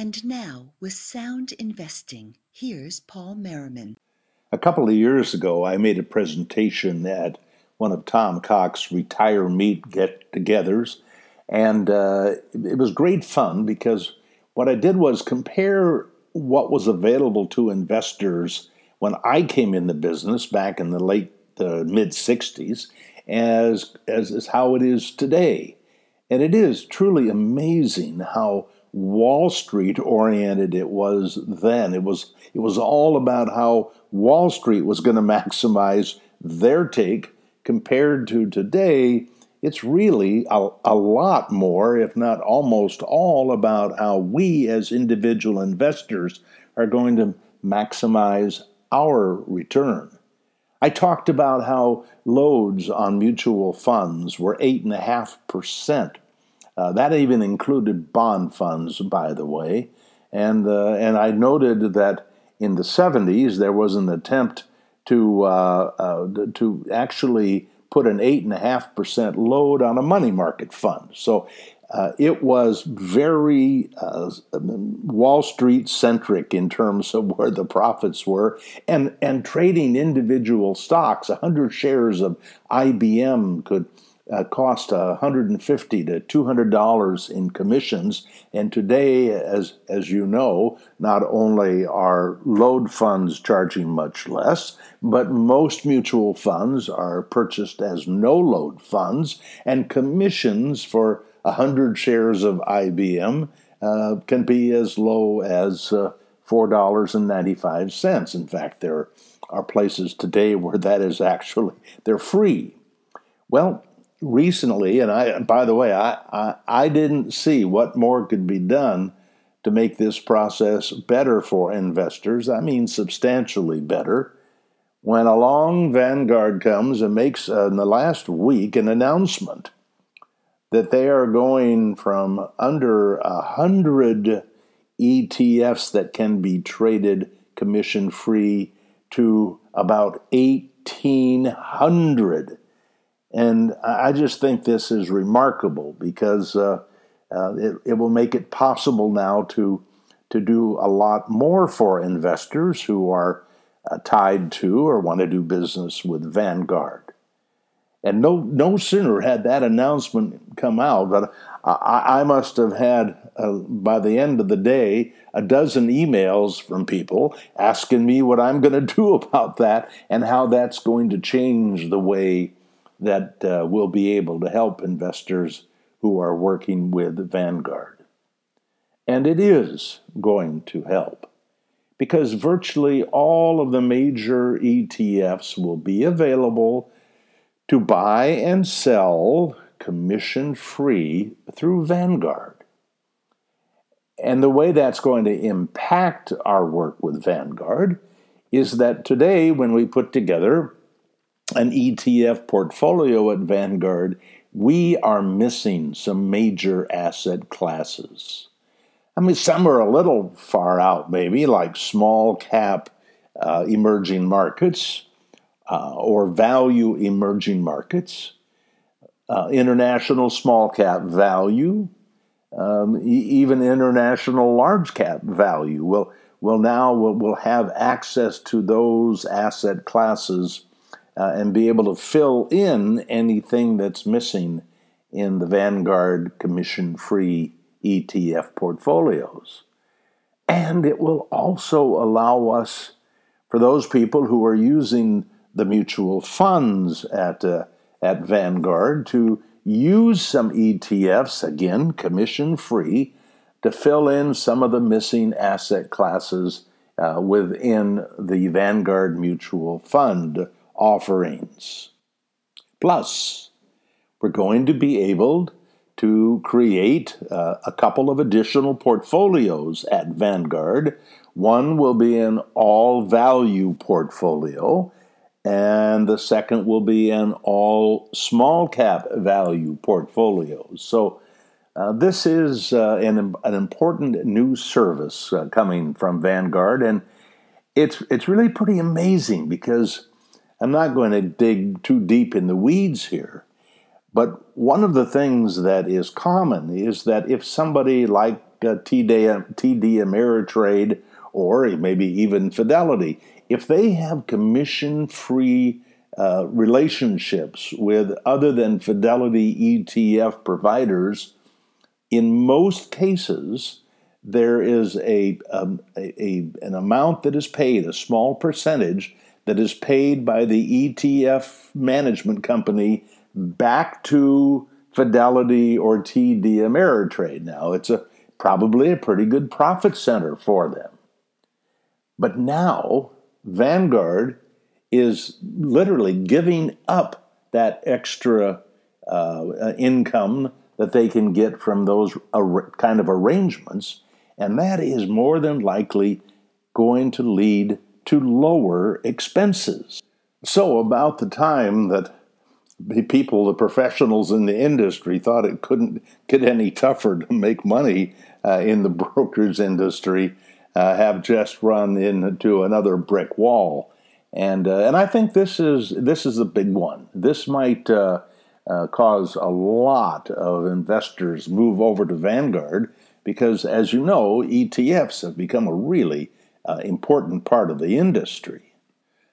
And now, with sound investing, here's Paul Merriman. A couple of years ago, I made a presentation at one of Tom Cox's retire meet get togethers, and uh, it was great fun because what I did was compare what was available to investors when I came in the business back in the late uh, mid 60s as, as, as how it is today. And it is truly amazing how Wall Street oriented it was then. It was it was all about how Wall Street was going to maximize their take compared to today. It's really a, a lot more, if not almost all, about how we as individual investors are going to maximize our return. I talked about how loads on mutual funds were 8.5%. Uh, that even included bond funds, by the way. And, uh, and I noted that in the 70s there was an attempt to, uh, uh to actually put an 8.5% load on a money market fund. So uh, it was very uh, Wall Street centric in terms of where the profits were, and and trading individual stocks. hundred shares of IBM could uh, cost 150 to 200 dollars in commissions. And today, as as you know, not only are load funds charging much less, but most mutual funds are purchased as no load funds, and commissions for 100 shares of IBM uh, can be as low as uh, $4.95. In fact, there are places today where that is actually they're free. Well, recently, and I by the way, I, I, I didn't see what more could be done to make this process better for investors. I mean, substantially better. When along Vanguard comes and makes uh, in the last week an announcement that they are going from under a hundred ETFs that can be traded commission free to about 1800 and i just think this is remarkable because uh, uh, it, it will make it possible now to to do a lot more for investors who are uh, tied to or want to do business with Vanguard. And no, no sooner had that announcement come out, but I, I must have had, uh, by the end of the day, a dozen emails from people asking me what I'm going to do about that and how that's going to change the way that uh, we'll be able to help investors who are working with Vanguard. And it is going to help because virtually all of the major ETFs will be available to buy and sell commission free through Vanguard. And the way that's going to impact our work with Vanguard is that today, when we put together an ETF portfolio at Vanguard, we are missing some major asset classes. I mean, some are a little far out, maybe, like small cap uh, emerging markets uh, or value emerging markets, uh, international small cap value, um, e- even international large cap value. Will will now will, will have access to those asset classes uh, and be able to fill in anything that's missing in the Vanguard commission free ETF portfolios. And it will also allow us, for those people who are using the mutual funds at, uh, at Vanguard to use some ETFs, again, commission free, to fill in some of the missing asset classes uh, within the Vanguard Mutual Fund offerings. Plus, we're going to be able to create uh, a couple of additional portfolios at Vanguard. One will be an all value portfolio, and the second will be an all small cap value portfolio. So, uh, this is uh, an, an important new service uh, coming from Vanguard, and it's it's really pretty amazing because I'm not going to dig too deep in the weeds here, but one of the things that is common is that if somebody like TD, TD Ameritrade or maybe even Fidelity, if they have commission free uh, relationships with other than Fidelity ETF providers, in most cases, there is a, um, a, a, an amount that is paid, a small percentage that is paid by the ETF management company back to Fidelity or TD Ameritrade. Now, it's a probably a pretty good profit center for them. But now, Vanguard is literally giving up that extra uh, income that they can get from those ar- kind of arrangements, and that is more than likely going to lead to lower expenses. So, about the time that the people, the professionals in the industry, thought it couldn't get any tougher to make money uh, in the brokers industry, uh, have just run into another brick wall. And, uh, and I think this is, this is a big one. This might uh, uh, cause a lot of investors move over to Vanguard because, as you know, ETFs have become a really uh, important part of the industry.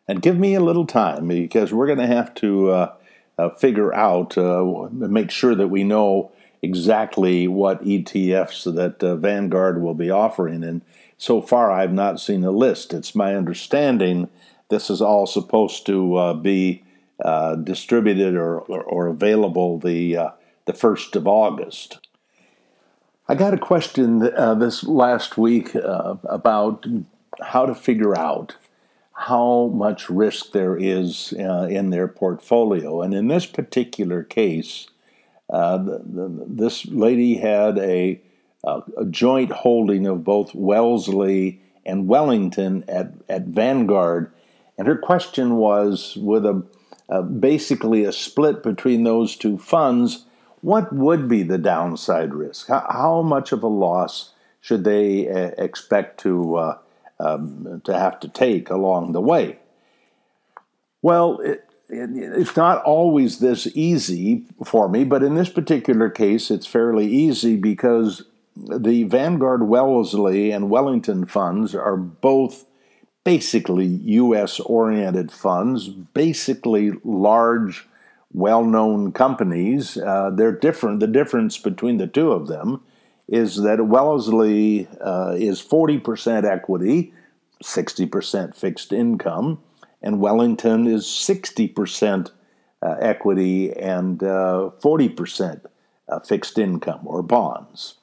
And give me a little time because we're going to have to uh, uh, figure out, uh, make sure that we know exactly what ETFs that uh, Vanguard will be offering. And so far, I've not seen a list. It's my understanding this is all supposed to uh, be uh, distributed or, or, or, available the uh, the first of August. I got a question this last week about how to figure out how much risk there is uh, in their portfolio. And in this particular case, uh, the, the, this lady had a, a, a, joint holding of both Wellesley and Wellington at, at Vanguard. And her question was with a, basically a split between those two funds, what would be the downside risk? How, how much of a loss should they uh, expect to uh, um, to have to take along the way. Well, it, it, it's not always this easy for me, but in this particular case, it's fairly easy because the Vanguard Wellesley and Wellington funds are both basically U.S. oriented funds, basically large, well known companies. Uh, they're different. The difference between the two of them is that Wellesley uh, is 40% equity, 60% fixed income, and Wellington is 60% uh, equity and uh, 40% uh, fixed income or bonds.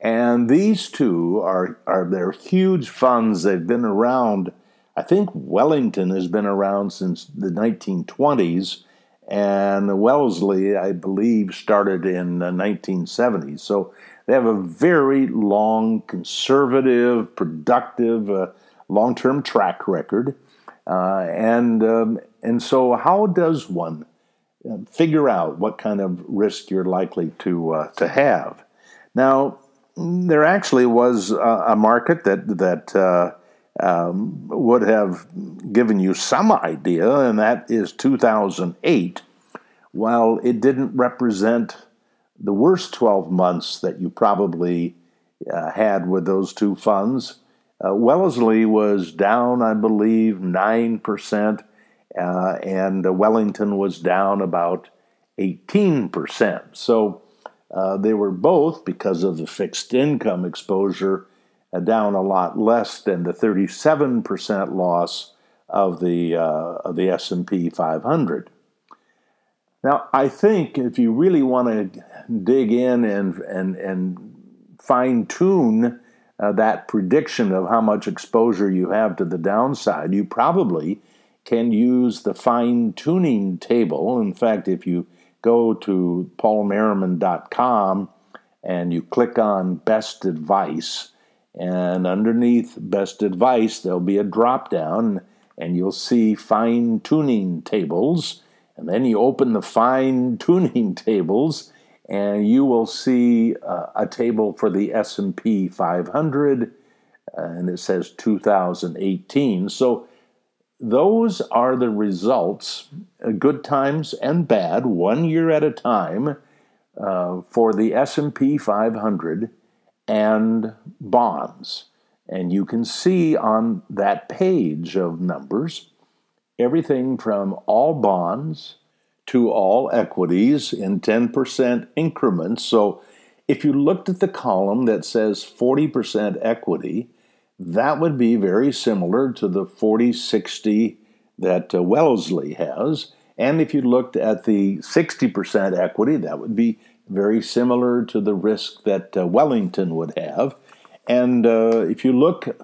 And these two are, are they're huge funds. They've been around. I think Wellington has been around since the 1920s, and Wellesley, I believe, started in the 1970s. So they have a very long, conservative, productive, uh, long term track record. Uh, and, um, and so, how does one uh, figure out what kind of risk you're likely to, uh, to have? Now, there actually was a, a market that, that uh, um, would have given you some idea, and that is 2008. While it didn't represent the worst 12 months that you probably uh, had with those two funds, uh, Wellesley was down, I believe, 9%, uh, and Wellington was down about 18%. So uh, they were both, because of the fixed income exposure, uh, down a lot less than the 37% loss of the, uh, of the S&P 500. Now, I think if you really want to dig in and and and fine tune uh, that prediction of how much exposure you have to the downside, you probably can use the fine tuning table. In fact, if you go to paulmerriman.com and you click on best advice, and underneath best advice, there'll be a drop down and you'll see fine tuning tables and then you open the fine tuning tables and you will see uh, a table for the S&P 500 and it says 2018. So those are the results, uh, good times and bad, one year at a time uh, for the S&P 500 and bonds. And you can see on that page of numbers everything from all bonds to all equities in 10% increments. So if you looked at the column that says 40% equity, that would be very similar to the 40 60 that uh, Wellesley has. And if you looked at the 60% equity, that would be very similar to the risk that uh, Wellington would have. And uh, if you look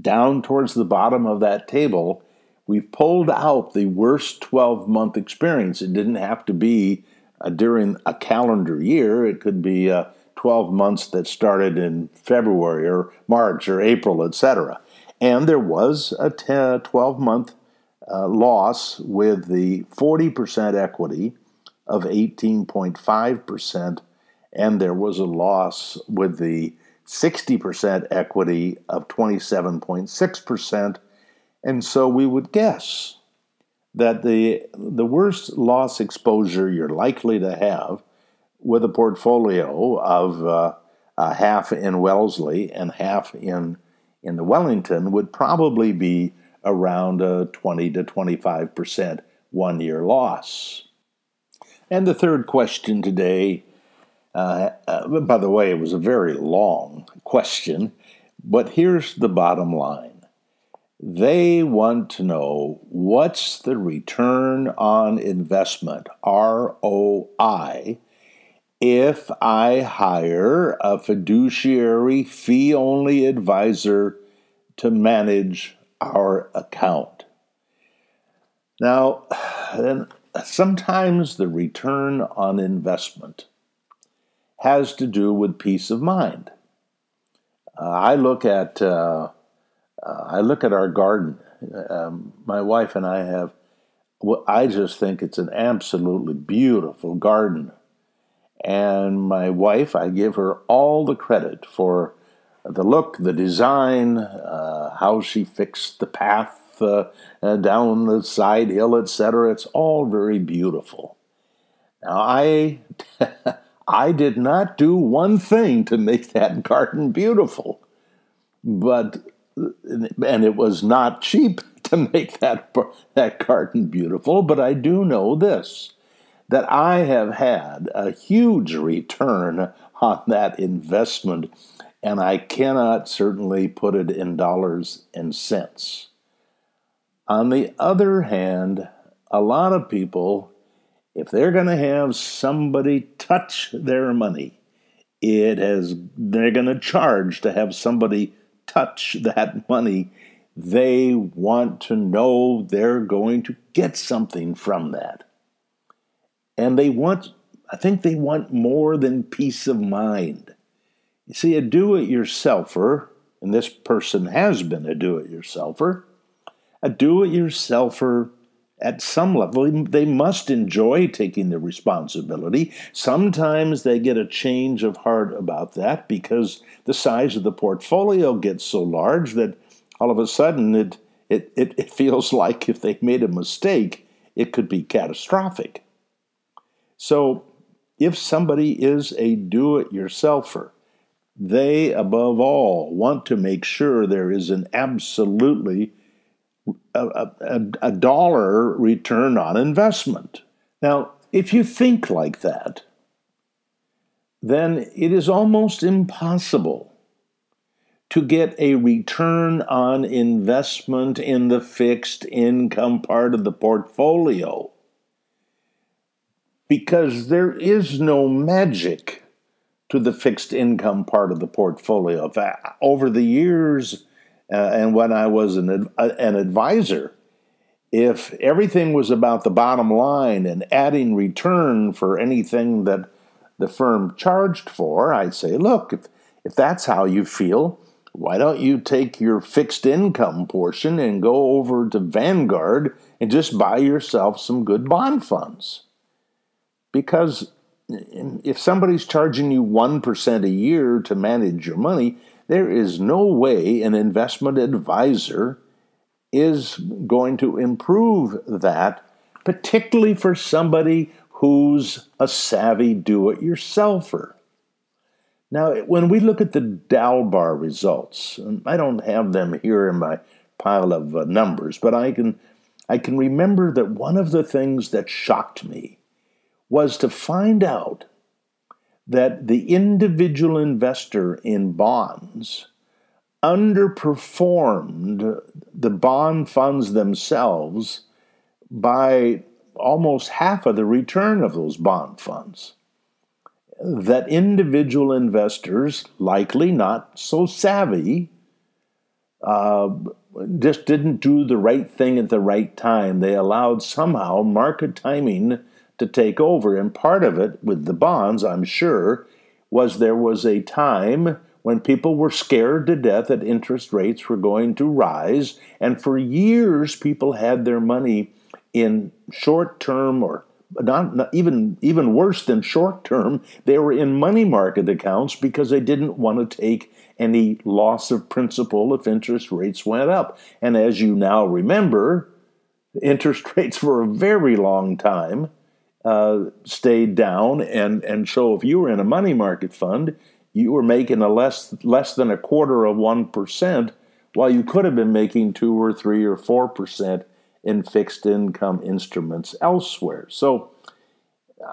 down towards the bottom of that table, we've pulled out the worst 12 month experience. It didn't have to be uh, during a calendar year, it could be uh, 12 months that started in February or March or April, etc. And there was a 12 month uh, loss with the 40% equity of 18.5%, and there was a loss with the 60% equity of 27.6%. And so we would guess that the, the worst loss exposure you're likely to have with a portfolio of uh, half in Wellesley and half in, in the Wellington would probably be around a 20 to 25% one year loss. And the third question today, uh, uh, by the way, it was a very long question, but here's the bottom line. They want to know what's the return on investment, ROI, if I hire a fiduciary fee only advisor to manage our account. Now, sometimes the return on investment has to do with peace of mind. Uh, I look at uh, uh, I look at our garden. Um, my wife and I have. Well, I just think it's an absolutely beautiful garden, and my wife, I give her all the credit for the look, the design, uh, how she fixed the path uh, uh, down the side hill, etc. It's all very beautiful. Now, I I did not do one thing to make that garden beautiful, but and it was not cheap to make that that garden beautiful. But I do know this that I have had a huge return on that investment and I cannot certainly put it in dollars and cents. On the other hand, a lot of people, if they're going to have somebody touch their money, it has they're going to charge to have somebody touch that money. They want to know they're going to get something from that. And they want I think they want more than peace of mind. You see, a do it yourselfer, and this person has been a do it yourselfer, a do it yourselfer at some level, they must enjoy taking the responsibility. Sometimes they get a change of heart about that because the size of the portfolio gets so large that all of a sudden it, it, it, it feels like if they made a mistake, it could be catastrophic. So, if somebody is a do it yourselfer, they, above all, want to make sure there is an absolutely a, a, a, dollar return on investment. Now, if you think like that, then it is almost impossible to get a return on investment in the fixed income part of the portfolio because there is no magic to the fixed income part of the portfolio. Over the years, uh, and when I was an, uh, an advisor, if everything was about the bottom line and adding return for anything that the firm charged for, I'd say, look, if, if that's how you feel, why don't you take your fixed income portion and go over to Vanguard and just buy yourself some good bond funds? Because if somebody's charging you 1% a year to manage your money, there is no way an investment advisor is going to improve that, particularly for somebody who's a savvy do it yourselfer. Now, when we look at the Dalbar results, I don't have them here in my pile of uh, numbers, but I can I can remember that one of the things that shocked me was to find out that the individual investor in bonds underperformed the bond funds themselves by almost half of the return of those bond funds. That individual investors, likely not so savvy, uh, just didn't do the right thing at the right time. They allowed somehow market timing to take over. And part of it with the bonds, I'm sure, was there was a time when people were scared to death that interest rates were going to rise. And for years, people had their money in short term or not, not, even even worse than short term they were in money market accounts because they didn't want to take any loss of principal if interest rates went up and as you now remember interest rates for a very long time uh, stayed down and and so if you were in a money market fund you were making a less less than a quarter of one percent while you could have been making two or three or four percent in fixed income instruments elsewhere. So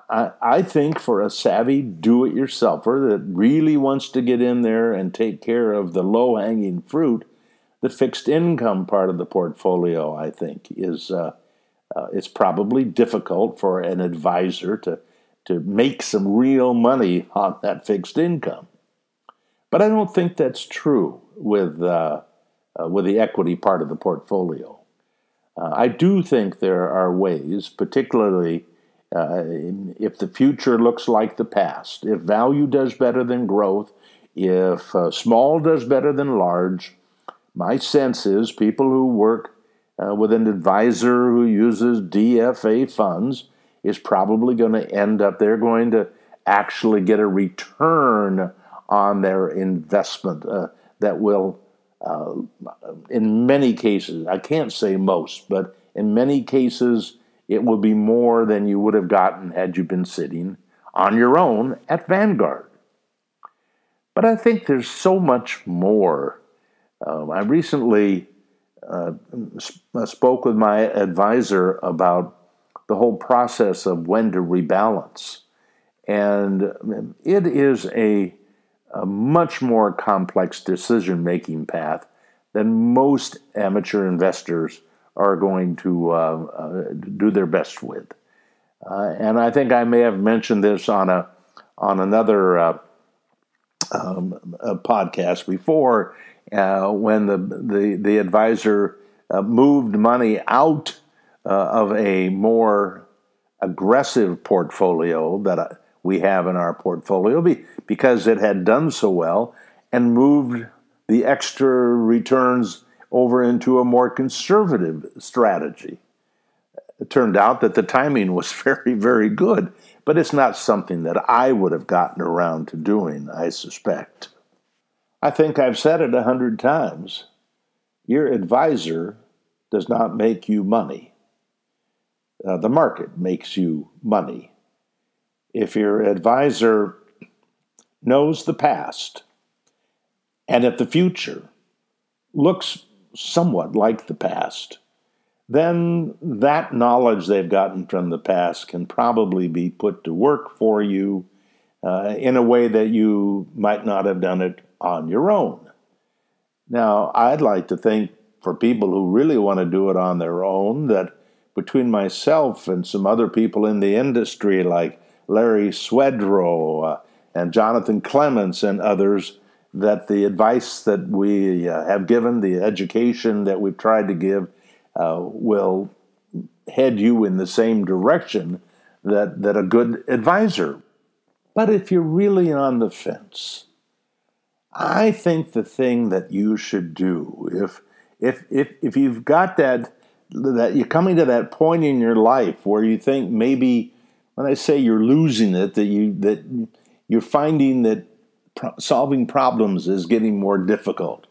I, I think for a savvy do it yourselfer that really wants to get in there and take care of the low hanging fruit, the fixed income part of the portfolio, I think, is uh, uh, it's probably difficult for an advisor to to make some real money on that fixed income. But I don't think that's true with uh, uh with the equity part of the portfolio. Uh, I do think there are ways, particularly uh, if the future looks like the past, if value does better than growth, if uh, small does better than large, my sense is people who work uh, with an advisor who uses DFA funds is probably going to end up, they're going to actually get a return on their investment uh, that will uh, in many cases, I can't say most, but in many cases, it will be more than you would have gotten had you been sitting on your own at Vanguard. But I think there's so much more. Uh, I recently uh, spoke with my advisor about the whole process of when to rebalance. And it is a a much more complex decision making path than most amateur investors are going to uh, uh, do their best with. Uh, and I think I may have mentioned this on a on another uh, um, podcast before uh, when the the, the advisor uh, moved money out of a more aggressive portfolio that we have in our portfolio because it had done so well and moved the extra returns over into a more conservative strategy. It turned out that the timing was very, very good, but it's not something that I would have gotten around to doing, I suspect. I think I've said it a hundred times. Your advisor does not make you money. Uh, the market makes you money if your advisor knows the past and if the future looks somewhat like the past, then that knowledge they've gotten from the past can probably be put to work for you uh, in a way that you might not have done it on your own. Now, I'd like to think for people who really want to do it on their own that between myself and some other people in the industry, like Larry Swedroe uh, and Jonathan Clements and others that the advice that we uh, have given, the education that we've tried to give, uh, will head you in the same direction that, that a good advisor. But if you're really on the fence, I think the thing that you should do, if if if if you've got that that you're coming to that point in your life where you think maybe when I say you're losing it, that you that you're finding that pro- solving problems is getting more difficult.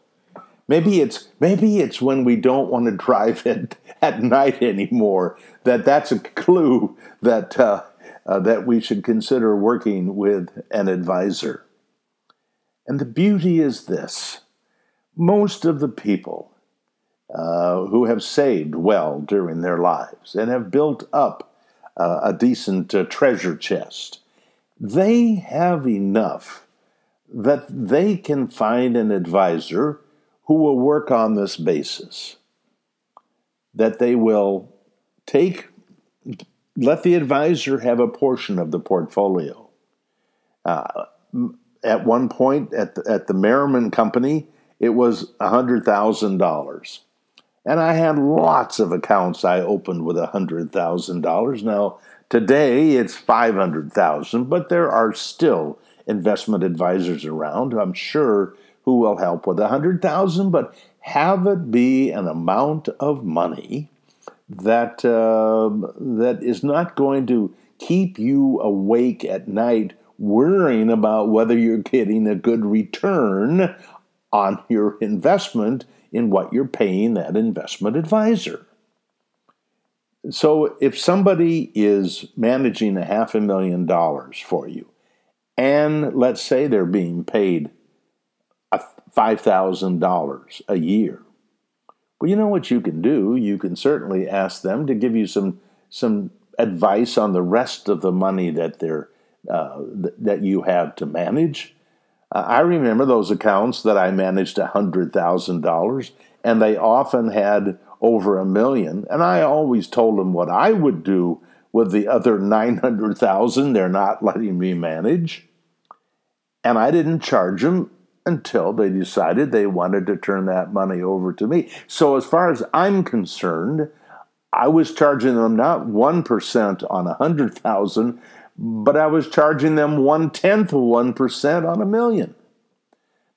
Maybe it's maybe it's when we don't want to drive it at night anymore. That that's a clue that uh, uh, that we should consider working with an advisor. And the beauty is this most of the people uh, who have saved well during their lives and have built up uh, a decent uh, treasure chest, they have enough that they can find an advisor who will work on this basis. That they will take, let the advisor have a portion of the portfolio. Uh, at one point at the, at the Merriman Company, it was $100,000. And I had lots of accounts I opened with $100,000. Now, today it's 500,000, but there are still investment advisors around, I'm sure, who will help with 100,000, but have it be an amount of money that uh, that is not going to keep you awake at night worrying about whether you're getting a good return on your investment in what you're paying that investment advisor. So if somebody is managing a half a million dollars for you, and let's say they're being paid $5,000 a year, well, you know what you can do? You can certainly ask them to give you some some advice on the rest of the money that they're uh, th- that you have to manage. Uh, I remember those accounts that I managed $100,000 and they often had over a million. And I always told them what I would do with the other 900,000 they're not letting me manage. And I didn't charge them until they decided they wanted to turn that money over to me. So, as far as I'm concerned, I was charging them not 1% on a 100,000, but I was charging them one tenth of 1% on a million.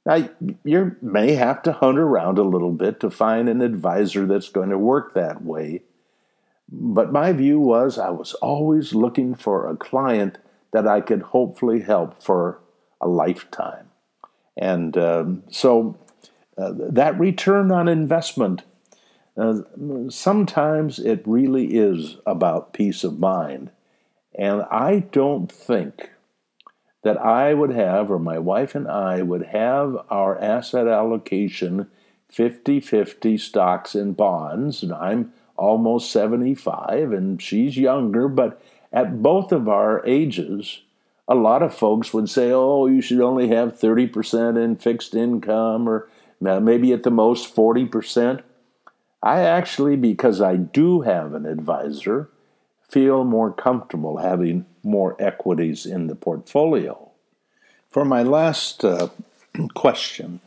Now, you may have to hunt around a little bit to find an advisor that's going to work that way. But my view was I was always looking for a client that I could hopefully help for a lifetime. And um, so uh, that return on investment, uh, sometimes it really is about peace of mind. And I don't think that I would have, or my wife and I would have our asset allocation 50 50 stocks and bonds. And I'm almost 75 and she's younger, but at both of our ages, a lot of folks would say, oh, you should only have 30% in fixed income or maybe at the most 40%. I actually, because I do have an advisor, feel more comfortable having more equities in the portfolio. For my last uh, question,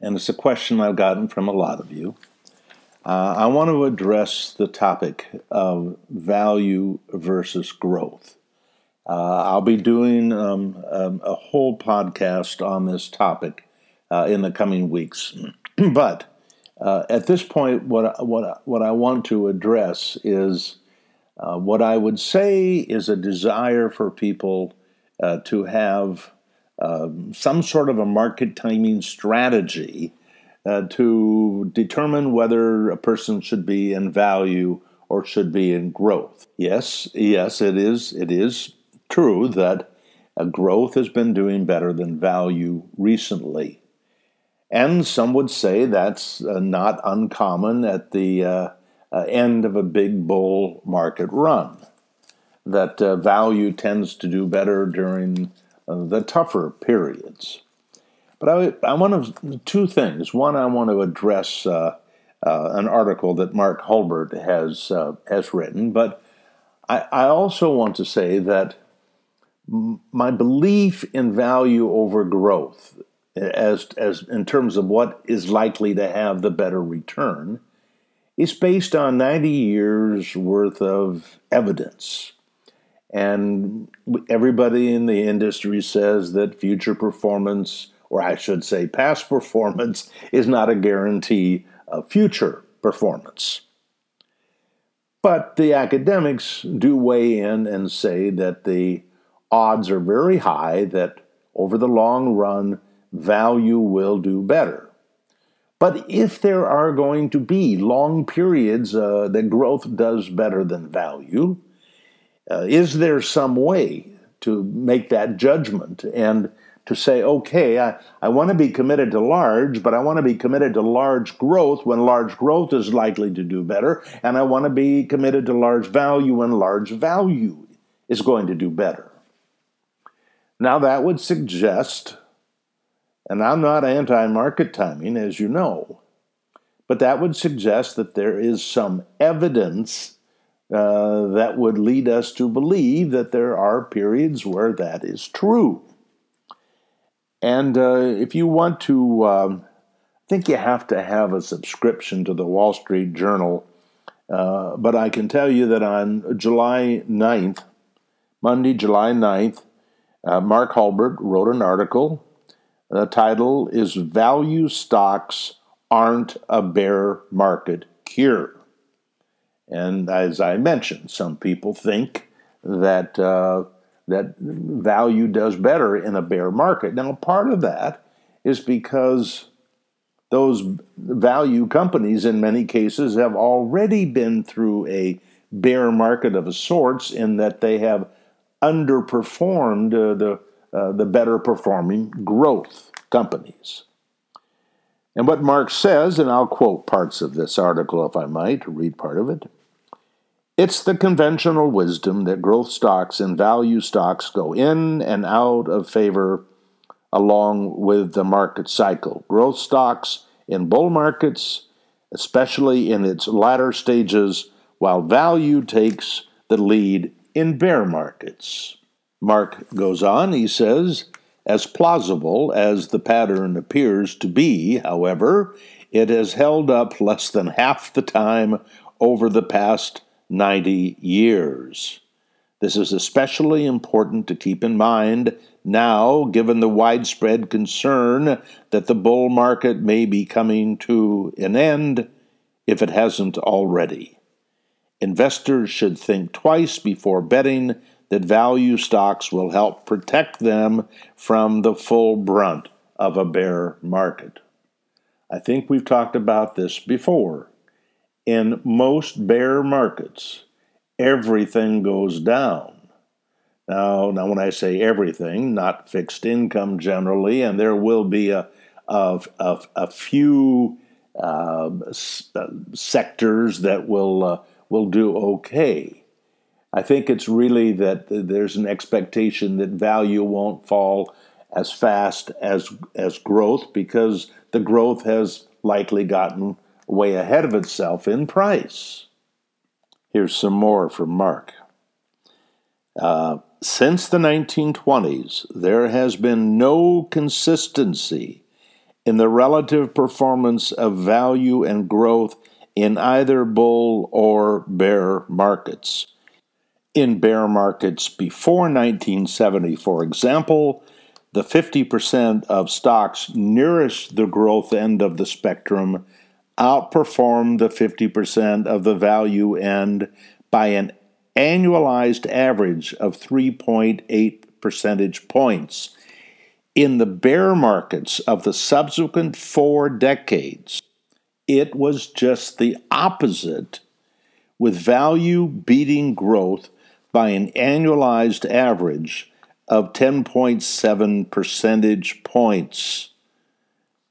and it's a question I've gotten from a lot of you, uh, I want to address the topic of value versus growth. Uh, I'll be doing um, um, a whole podcast on this topic uh, in the coming weeks. but uh, at this point, what, what, what I want to address is uh, what I would say is a desire for people uh, to have um, some sort of a market timing strategy uh, to determine whether a person should be in value or should be in growth. Yes, yes, it is. It is true that uh, growth has been doing better than value recently. And some would say that's uh, not uncommon at the uh, uh, end of a big bull market run, that uh, value tends to do better during uh, the tougher periods. But I, I want to, two things. One, I want to address an article that Mark Hulbert has, has written, but I, I also want to say that my belief in value over growth as as in terms of what is likely to have the better return is based on 90 years worth of evidence. And everybody in the industry says that future performance or I should say past performance is not a guarantee of future performance. But the academics do weigh in and say that the odds are very high that over the long run, value will do better. But if there are going to be long periods uh, that growth does better than value, uh, is there some way to make that judgment and to say, okay, I, I want to be committed to large, but I want to be committed to large growth when large growth is likely to do better, and I want to be committed to large value when large value is going to do better. Now, that would suggest, and I'm not anti market timing, as you know, but that would suggest that there is some evidence uh, that would lead us to believe that there are periods where that is true. And uh, if you want to, um, I think you have to have a subscription to the Wall Street Journal. Uh, but I can tell you that on July 9th, Monday, July 9th, uh, Mark Hulbert wrote an article. The title is Value Stocks Aren't a Bear Market Cure. And as I mentioned, some people think that uh, that value does better in a bear market. Now, part of that is because those value companies, in many cases, have already been through a bear market of sorts, in that they have underperformed uh, the uh, the better performing growth companies. And what Marx says, and I'll quote parts of this article if I might, read part of it. It's the conventional wisdom that growth stocks and value stocks go in and out of favor along with the market cycle. Growth stocks in bull markets, especially in its latter stages, while value takes the lead in bear markets. Mark goes on, he says, as plausible as the pattern appears to be, however, it has held up less than half the time over the past 90 years. This is especially important to keep in mind now, given the widespread concern that the bull market may be coming to an end if it hasn't already. Investors should think twice before betting that value stocks will help protect them from the full brunt of a bear market. I think we've talked about this before in most bear markets, everything goes down. Now, now, when I say everything, not fixed income generally, and there will be a, a, a, few s- uh, sectors that will uh, will do okay. I think it's really that there's an expectation that value won't fall as fast as as growth because the growth has likely gotten way ahead of itself in price. Here's some more from Mark. Uh, since the 1920s, there has been no consistency in the relative performance of value and growth in either bull or bear markets. In bear markets before 1970, for example, the 50% of stocks nearest the growth end of the spectrum outperformed the 50% of the value end by an annualized average of 3.8 percentage points. In the bear markets of the subsequent four decades, it was just the opposite, with value beating growth by an annualized average of 10.7 percentage points.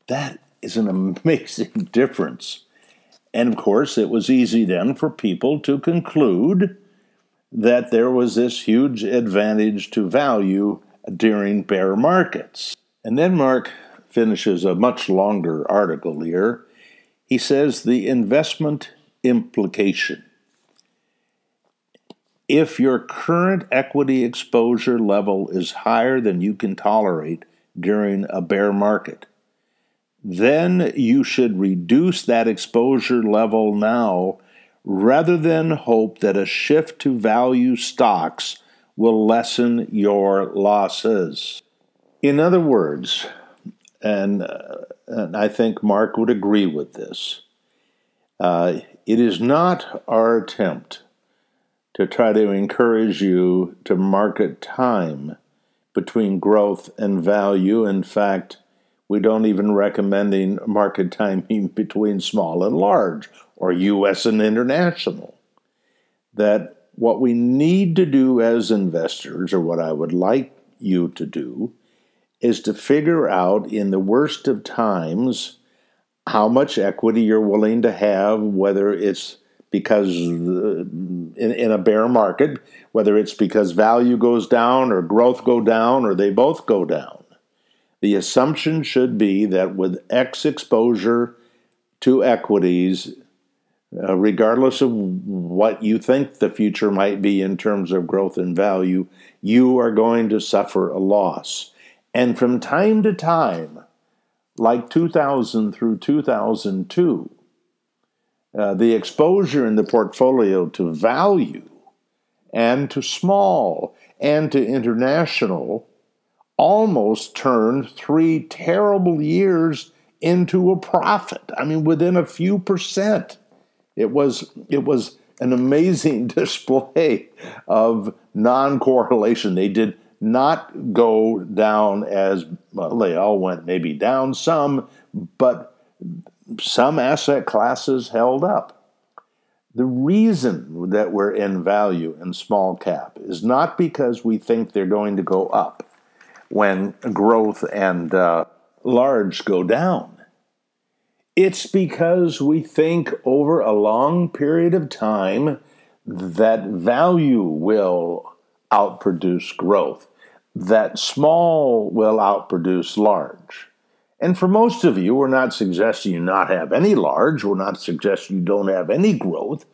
That is an amazing difference. And of course, it was easy then for people to conclude that there was this huge advantage to value during bear markets. And then Mark finishes a much longer article here. He says the investment implication. If your current equity exposure level is higher than you can tolerate during a bear market, then you should reduce that exposure level now rather than hope that a shift to value stocks will lessen your losses. In other words, and, uh, and I think Mark would agree with this, uh, it is not our attempt to try to encourage you to market time between growth and value. In fact, we don't even recommending market timing between small and large or US and international. That what we need to do as investors, or what I would like you to do, is to figure out in the worst of times how much equity you're willing to have, whether it's because in, in, a bear market, whether it's because value goes down or growth go down or they both go down. The assumption should be that with X exposure to equities, uh, regardless of what you think the future might be in terms of growth and value, you are going to suffer a loss. And from time to time, like 2000 through 2002, uh, the exposure in the portfolio to value and to small and to international almost turned three terrible years into a profit. I mean, within a few percent. It was, it was an amazing display of non correlation. They did not go down as well, they all went maybe down some, but some asset classes held up. The reason that we're in value in small cap is not because we think they're going to go up when growth and uh, large go down. It's because we think over a long period of time that value will outproduce growth, that small will outproduce large. And for most of you, we're not suggesting you not have any large, we're not suggesting you don't have any growth.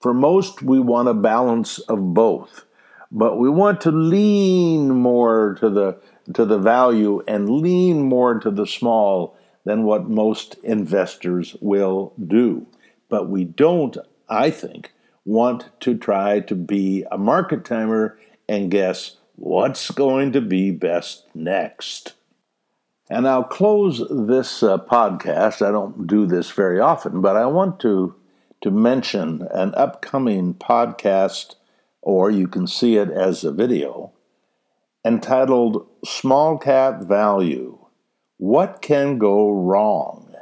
For most, we want a balance of both. But we want to lean more to the to the value and lean more to the small than what most investors will do. But we don't, I think, want to try to be a market timer and guess what's going to be best next. And I'll close this uh, podcast. I don't do this very often, but I want to to mention an upcoming podcast, or you can see it as a video, entitled "Small Cap Value: What Can Go Wrong."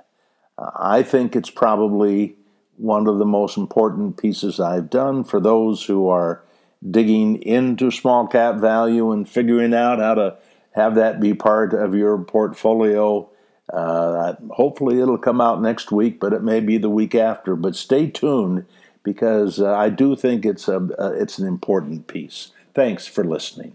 I think it's probably one of the most important pieces I've done for those who are digging into small cap value and figuring out how to have that be part of your portfolio. Uh, hopefully, it'll come out next week, but it may be the week after. But stay tuned because uh, I do think it's a uh, it's an important piece. Thanks for listening.